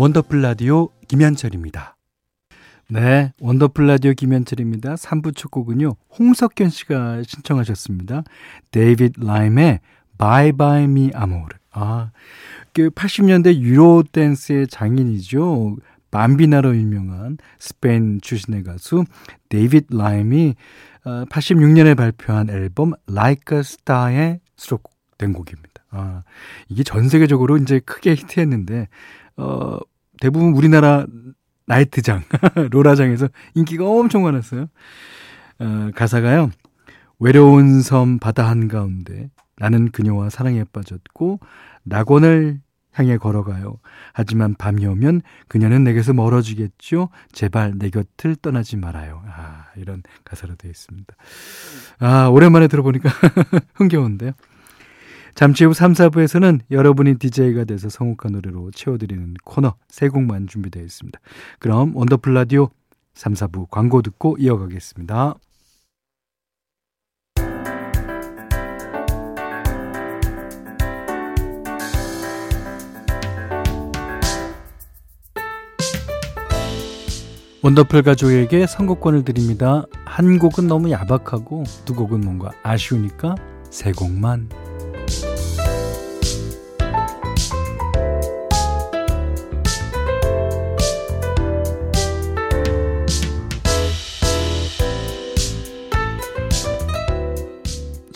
원더풀 라디오 김현철입니다. 네, 원더풀 라디오 김현철입니다. 3부 첫 곡은요. 홍석현 씨가 신청하셨습니다. 데이빗 라임의 Bye Bye Mi Amor. 그 80년대 유로 댄스의 장인이죠. 밤비나로 유명한 스페인 출신의 가수 데이빗 라임이 86년에 어, 발표한 앨범 Like a Star에 수록된 곡입니다. 아, 이게 전 세계적으로 이제 크게 히트했는데 어, 대부분 우리나라 나이트장, 로라장에서 인기가 엄청 많았어요. 어, 가사가요. 외로운 섬 바다 한가운데 나는 그녀와 사랑에 빠졌고 낙원을 향해 걸어가요. 하지만 밤이 오면 그녀는 내게서 멀어지겠죠. 제발 내 곁을 떠나지 말아요. 아, 이런 가사로 되어 있습니다. 아, 오랜만에 들어보니까 흥겨운데요. 잠시 후 3, 4부에서는 여러분이 DJ가 돼서 성욱한 노래로 채워드리는 코너 세 곡만 준비되어 있습니다. 그럼 원더풀 라디오 3, 4부 광고 듣고 이어가겠습니다. 원더풀 가족에게 선곡권을 드립니다. 한 곡은 너무 야박하고 두 곡은 뭔가 아쉬우니까 세 곡만.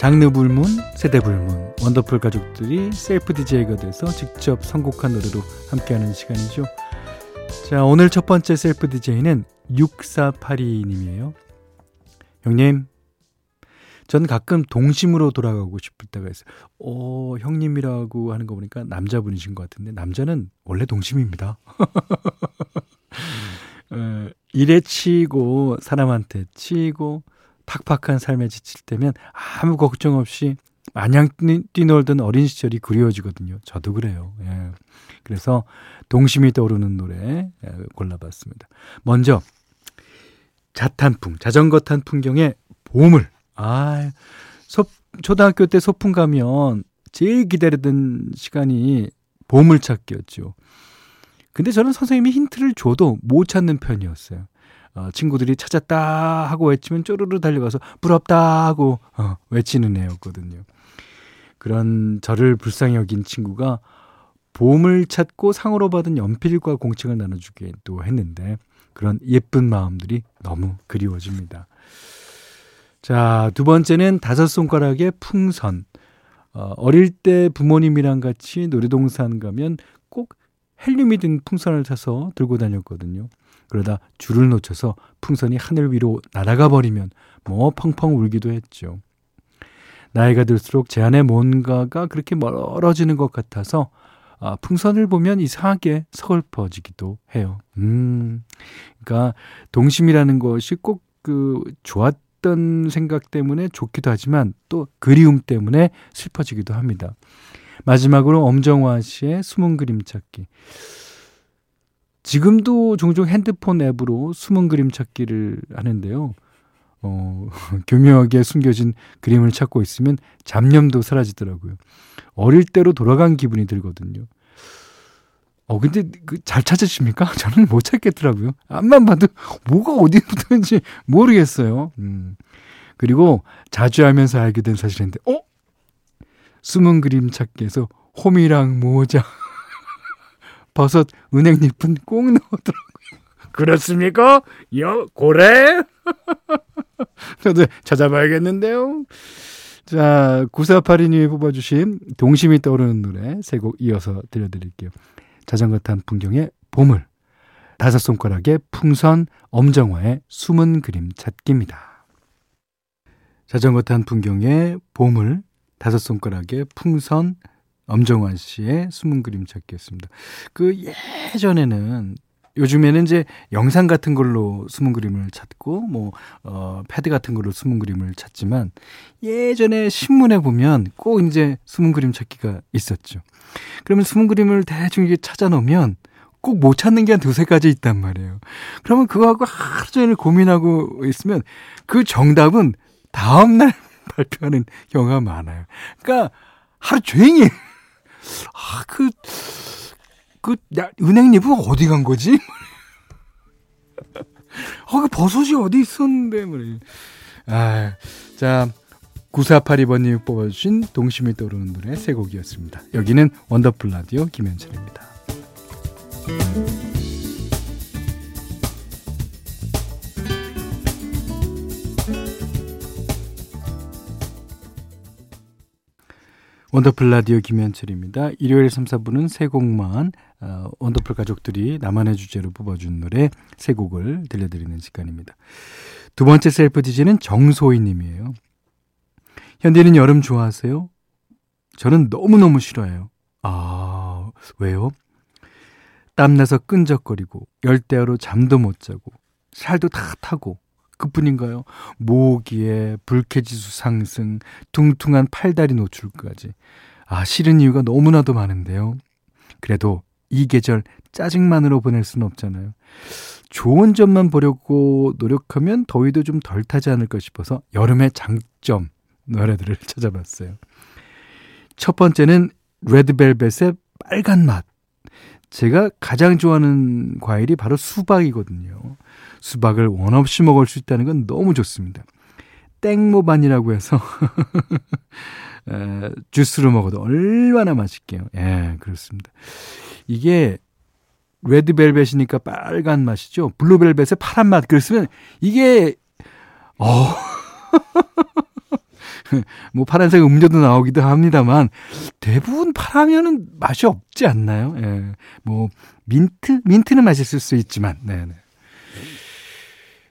장르 불문, 세대 불문, 원더풀 가족들이 셀프 DJ가 돼서 직접 선곡한 노래로 함께하는 시간이죠. 자, 오늘 첫 번째 셀프 DJ는 6482님이에요. 형님, 전 가끔 동심으로 돌아가고 싶을 때가 있어요. 어, 형님이라고 하는 거 보니까 남자분이신 것 같은데, 남자는 원래 동심입니다. 어, 일에 치이고, 사람한테 치이고, 팍팍한 삶에 지칠 때면 아무 걱정 없이 마냥 뛰놀던 어린 시절이 그리워지거든요. 저도 그래요. 예. 그래서 동심이 떠오르는 노래 예, 골라봤습니다. 먼저 자탄풍, 자전거 탄 풍경의 보물. 아, 소, 초등학교 때 소풍 가면 제일 기다리던 시간이 보물 찾기였죠. 근데 저는 선생님이 힌트를 줘도 못 찾는 편이었어요. 어, 친구들이 찾았다 하고 외치면 쪼르르 달려가서 부럽다 하고 어, 외치는 애였거든요. 그런 저를 불쌍히 여긴 친구가 보험을 찾고 상으로 받은 연필과 공책을 나눠주기도 했는데 그런 예쁜 마음들이 너무 그리워집니다. 자, 두 번째는 다섯 손가락의 풍선. 어, 어릴 때 부모님이랑 같이 놀이동산 가면 꼭 헬륨이 든 풍선을 사서 들고 다녔거든요. 그러다 줄을 놓쳐서 풍선이 하늘 위로 날아가 버리면 뭐 펑펑 울기도 했죠. 나이가 들수록 제 안에 뭔가가 그렇게 멀어지는 것 같아서 아, 풍선을 보면 이상하게 서글퍼지기도 해요. 음, 그러니까 동심이라는 것이 꼭 그 좋았던 생각 때문에 좋기도 하지만 또 그리움 때문에 슬퍼지기도 합니다. 마지막으로 엄정화 씨의 숨은 그림 찾기. 지금도 종종 핸드폰 앱으로 숨은 그림 찾기를 하는데요. 어, 교묘하게 숨겨진 그림을 찾고 있으면 잡념도 사라지더라고요. 어릴 때로 돌아간 기분이 들거든요. 어, 근데 그 잘 찾으십니까? 저는 못 찾겠더라고요. 앞만 봐도 뭐가 어디 붙었는지 모르겠어요. 음. 그리고 자주 하면서 알게 된 사실인데, 어? 숨은 그림 찾기에서 홈이랑 모자. 버섯, 은행잎은 꼭 넣었더라고요. 그렇습니까? 여, 고래? 저도 찾아봐야겠는데요. 자, 9482님이 뽑아주신 동심이 떠오르는 노래 세 곡 이어서 들려드릴게요. 자전거 탄 풍경의 보물, 다섯 손가락의 풍선, 엄정화의 숨은 그림 찾기입니다. 자전거 탄 풍경의 보물, 다섯 손가락의 풍선, 엄정환 씨의 숨은 그림 찾기였습니다. 그 예전에는 요즘에는 이제 영상 같은 걸로 숨은 그림을 찾고 뭐 어, 패드 같은 걸로 숨은 그림을 찾지만 예전에 신문에 보면 꼭 이제 숨은 그림 찾기가 있었죠. 그러면 숨은 그림을 대충 이게 찾아 놓으면 꼭 못 찾는 게 한 두세 가지 있단 말이에요. 그러면 그거하고 하루 종일 고민하고 있으면 그 정답은 다음날 발표하는 경우가 많아요. 그러니까 하루 종일 아, 그, 그, 야, 은행잎 어디 간 거지? 어, 그 버섯이 어디 있었는데, 뭐. 아, 자, 9482번님이 뽑아주신 동심이 떠오르는 노래 세 곡이었습니다. 여기는 원더풀 라디오 김현철입니다. 원더풀 라디오 김현철입니다. 일요일 3, 4부는 세 곡만 어, 원더풀 가족들이 나만의 주제로 뽑아준 노래 세 곡을 들려드리는 시간입니다. 두 번째 셀프 DJ는 정소희 님이에요. 현디는 여름 좋아하세요? 저는 너무너무 싫어해요. 아, 왜요? 땀나서 끈적거리고 열대야로 잠도 못 자고 살도 다 타고 그뿐인가요? 모기에 불쾌지수 상승, 퉁퉁한 팔다리 노출까지. 아, 싫은 이유가 너무나도 많은데요. 그래도 이 계절 짜증만으로 보낼 수는 없잖아요. 좋은 점만 보려고 노력하면 더위도 좀 덜 타지 않을까 싶어서 여름의 장점 노래들을 찾아봤어요. 첫 번째는 레드벨벳의 빨간 맛. 제가 가장 좋아하는 과일이 바로 수박이거든요. 수박을 원 없이 먹을 수 있다는 건 너무 좋습니다. 땡모반이라고 해서 에, 주스로 먹어도 얼마나 맛있게요. 예, 그렇습니다. 이게 레드벨벳이니까 빨간 맛이죠. 블루벨벳의 파란 맛. 그랬으면 이게 어. 뭐 파란색 음료도 나오기도 합니다만 대부분 파라면은 맛이 없지 않나요? 예. 뭐 민트 민트는 맛있을 수 있지만 네, 네.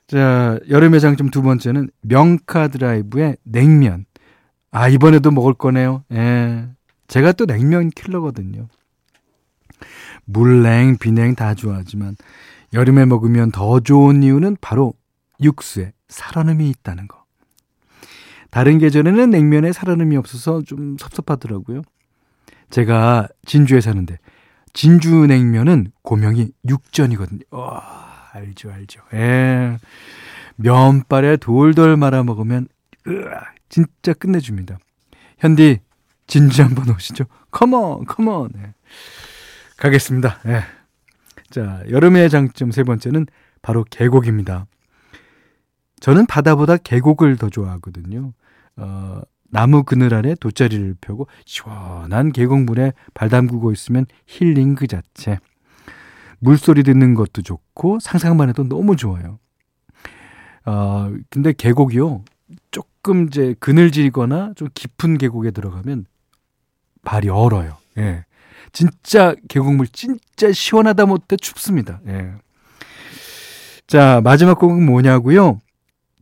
자, 여름의 장점 두 번째는 명카 드라이브의 냉면. 아, 이번에도 먹을 거네요. 예. 제가 또 냉면 킬러거든요. 물냉, 비냉 다 좋아하지만 여름에 먹으면 더 좋은 이유는 바로 육수에 살얼음이 있다는 거. 다른 계절에는 냉면에 살얼음이 없어서 좀 섭섭하더라고요. 제가 진주에 사는데 진주 냉면은 고명이 육전이거든요. 와, 알죠, 알죠. 예. 면발에 돌돌 말아 먹으면 으아, 진짜 끝내줍니다. 현디 진주 한번 오시죠. 컴온, 컴온. 네. 가겠습니다. 예. 자, 여름의 장점 세 번째는 바로 계곡입니다. 저는 바다보다 계곡을 더 좋아하거든요. 어, 나무 그늘 아래 돗자리를 펴고 시원한 계곡물에 발 담그고 있으면 힐링 그 자체. 물소리 듣는 것도 좋고 상상만 해도 너무 좋아요. 어, 근데 계곡이요. 조금 이제 그늘지거나 좀 깊은 계곡에 들어가면 발이 얼어요. 예. 진짜 계곡물 진짜 시원하다 못해 춥습니다. 예. 자, 마지막 곡은 뭐냐고요?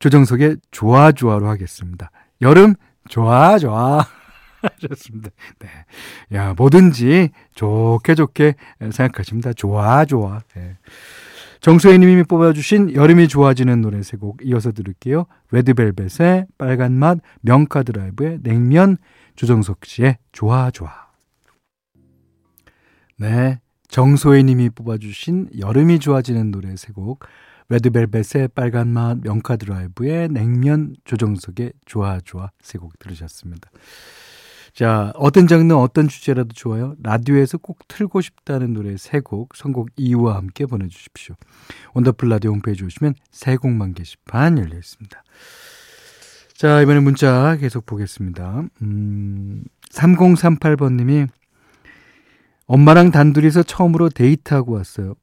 조정석의 좋아 좋아로 하겠습니다. 여름 좋아 좋아 하셨습니다. 네. 야, 뭐든지 좋게 좋게 생각하십니다. 좋아 좋아. 네. 정수혜 님이 뽑아주신 여름이 좋아지는 노래 세 곡 이어서 들을게요. 레드벨벳의 빨간 맛, 명카 드라이브의 냉면, 조정석 씨의 좋아 좋아. 네. 정소혜 님이 뽑아주신 여름이 좋아지는 노래 세 곡, 레드벨벳의 빨간맛, 명카드라이브의 냉면, 조정석의 좋아 좋아 세 곡 들으셨습니다. 자, 어떤 장르, 어떤 주제라도 좋아요. 라디오에서 꼭 틀고 싶다는 노래 세 곡, 선곡 이유와 함께 보내주십시오. 원더풀 라디오 홈페이지 오시면 세 곡만 게시판 열려 있습니다. 자, 이번에 문자 계속 보겠습니다. 음, 3038번님이 엄마랑 단둘이서 처음으로 데이트하고 왔어요.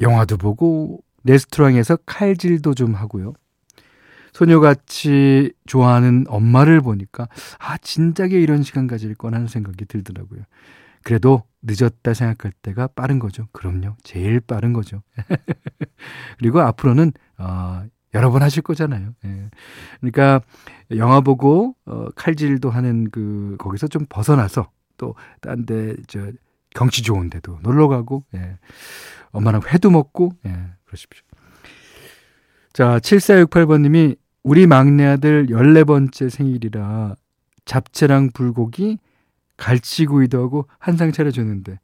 영화도 보고 레스토랑에서 칼질도 좀 하고요. 소녀같이 좋아하는 엄마를 보니까 아 진작에 이런 시간 가질 건 하는 생각이 들더라고요. 그래도 늦었다 생각할 때가 빠른 거죠. 그럼요. 제일 빠른 거죠. 그리고 앞으로는 어, 여러 번 하실 거잖아요. 예. 그러니까 영화 보고 어, 칼질도 하는 그 거기서 좀 벗어나서 또 딴 데 저 경치 좋은 데도 놀러 가고 예. 엄마랑 회도 먹고 예. 그러십시오. 자, 7468번님이 우리 막내 아들 14번째 생일이라 잡채랑 불고기, 갈치구이도 하고 한 상 차려줬는데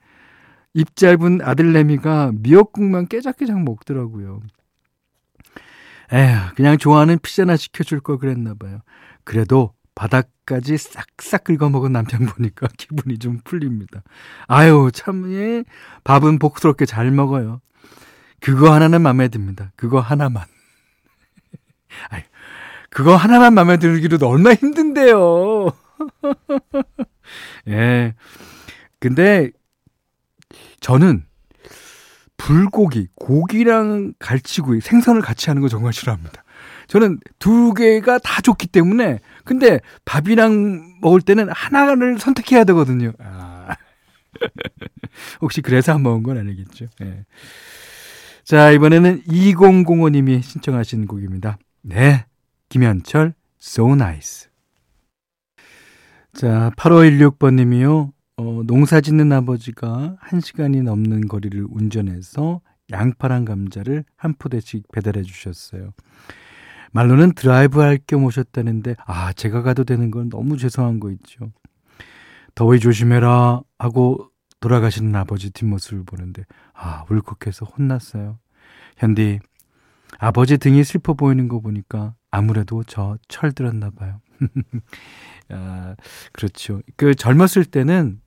입 짧은 아들내미가 미역국만 깨작깨작 먹더라고요. 에휴, 그냥 좋아하는 피자나 시켜줄 걸 그랬나 봐요. 그래도 바닥까지 싹싹 긁어먹은 남편 보니까 기분이 좀 풀립니다. 아유, 참, 예. 밥은 복스럽게 잘 먹어요. 그거 하나는 마음에 듭니다. 그거 하나만. 아유, 그거 하나만 마음에 들기도 얼마나 힘든데요. 예. 근데 저는 불고기, 고기랑 갈치구이, 생선을 같이 하는 거 정말 싫어합니다. 저는 두 개가 다 좋기 때문에 근데 밥이랑 먹을 때는 하나를 선택해야 되거든요. 아. 혹시 그래서 안 먹은 건 아니겠죠. 네. 자, 이번에는 2005님이 신청하신 곡입니다. 네. 김현철, So Nice. 자, 8516번님이요. 어, 농사 짓는 아버지가 1시간이 넘는 거리를 운전해서 양파랑 감자를 한 포대씩 배달해 주셨어요. 말로는 드라이브 할 겸 오셨다는데, 아, 제가 가도 되는 걸 너무 죄송한 거 있죠. 더위 조심해라 하고 돌아가시는 아버지 뒷모습을 보는데, 아, 울컥해서 혼났어요. 현디, 아버지 등이 슬퍼 보이는 거 보니까 아무래도 저 철들었나 봐요. 아, 그렇죠. 그 젊었을 때는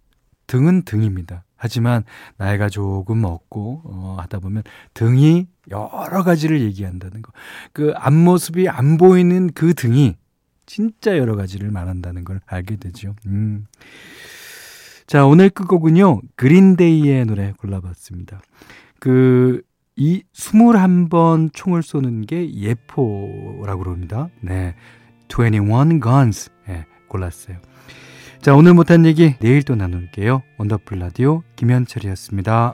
등은 등입니다. 하지만 나이가 조금 먹고 어, 하다 보면 등이 여러 가지를 얘기한다는 거. 그 앞모습이 안 보이는 그 등이 진짜 여러 가지를 말한다는 걸 알게 되죠. 음. 자, 오늘 끝곡은요. 그린데이의 노래 골라봤습니다. 그, 이 21번 총을 쏘는 게 예포라고 그럽니다. 네. 21 guns. 네, 골랐어요. 자, 오늘 못한 얘기 내일 또 나눌게요. 원더풀 라디오 김현철이었습니다.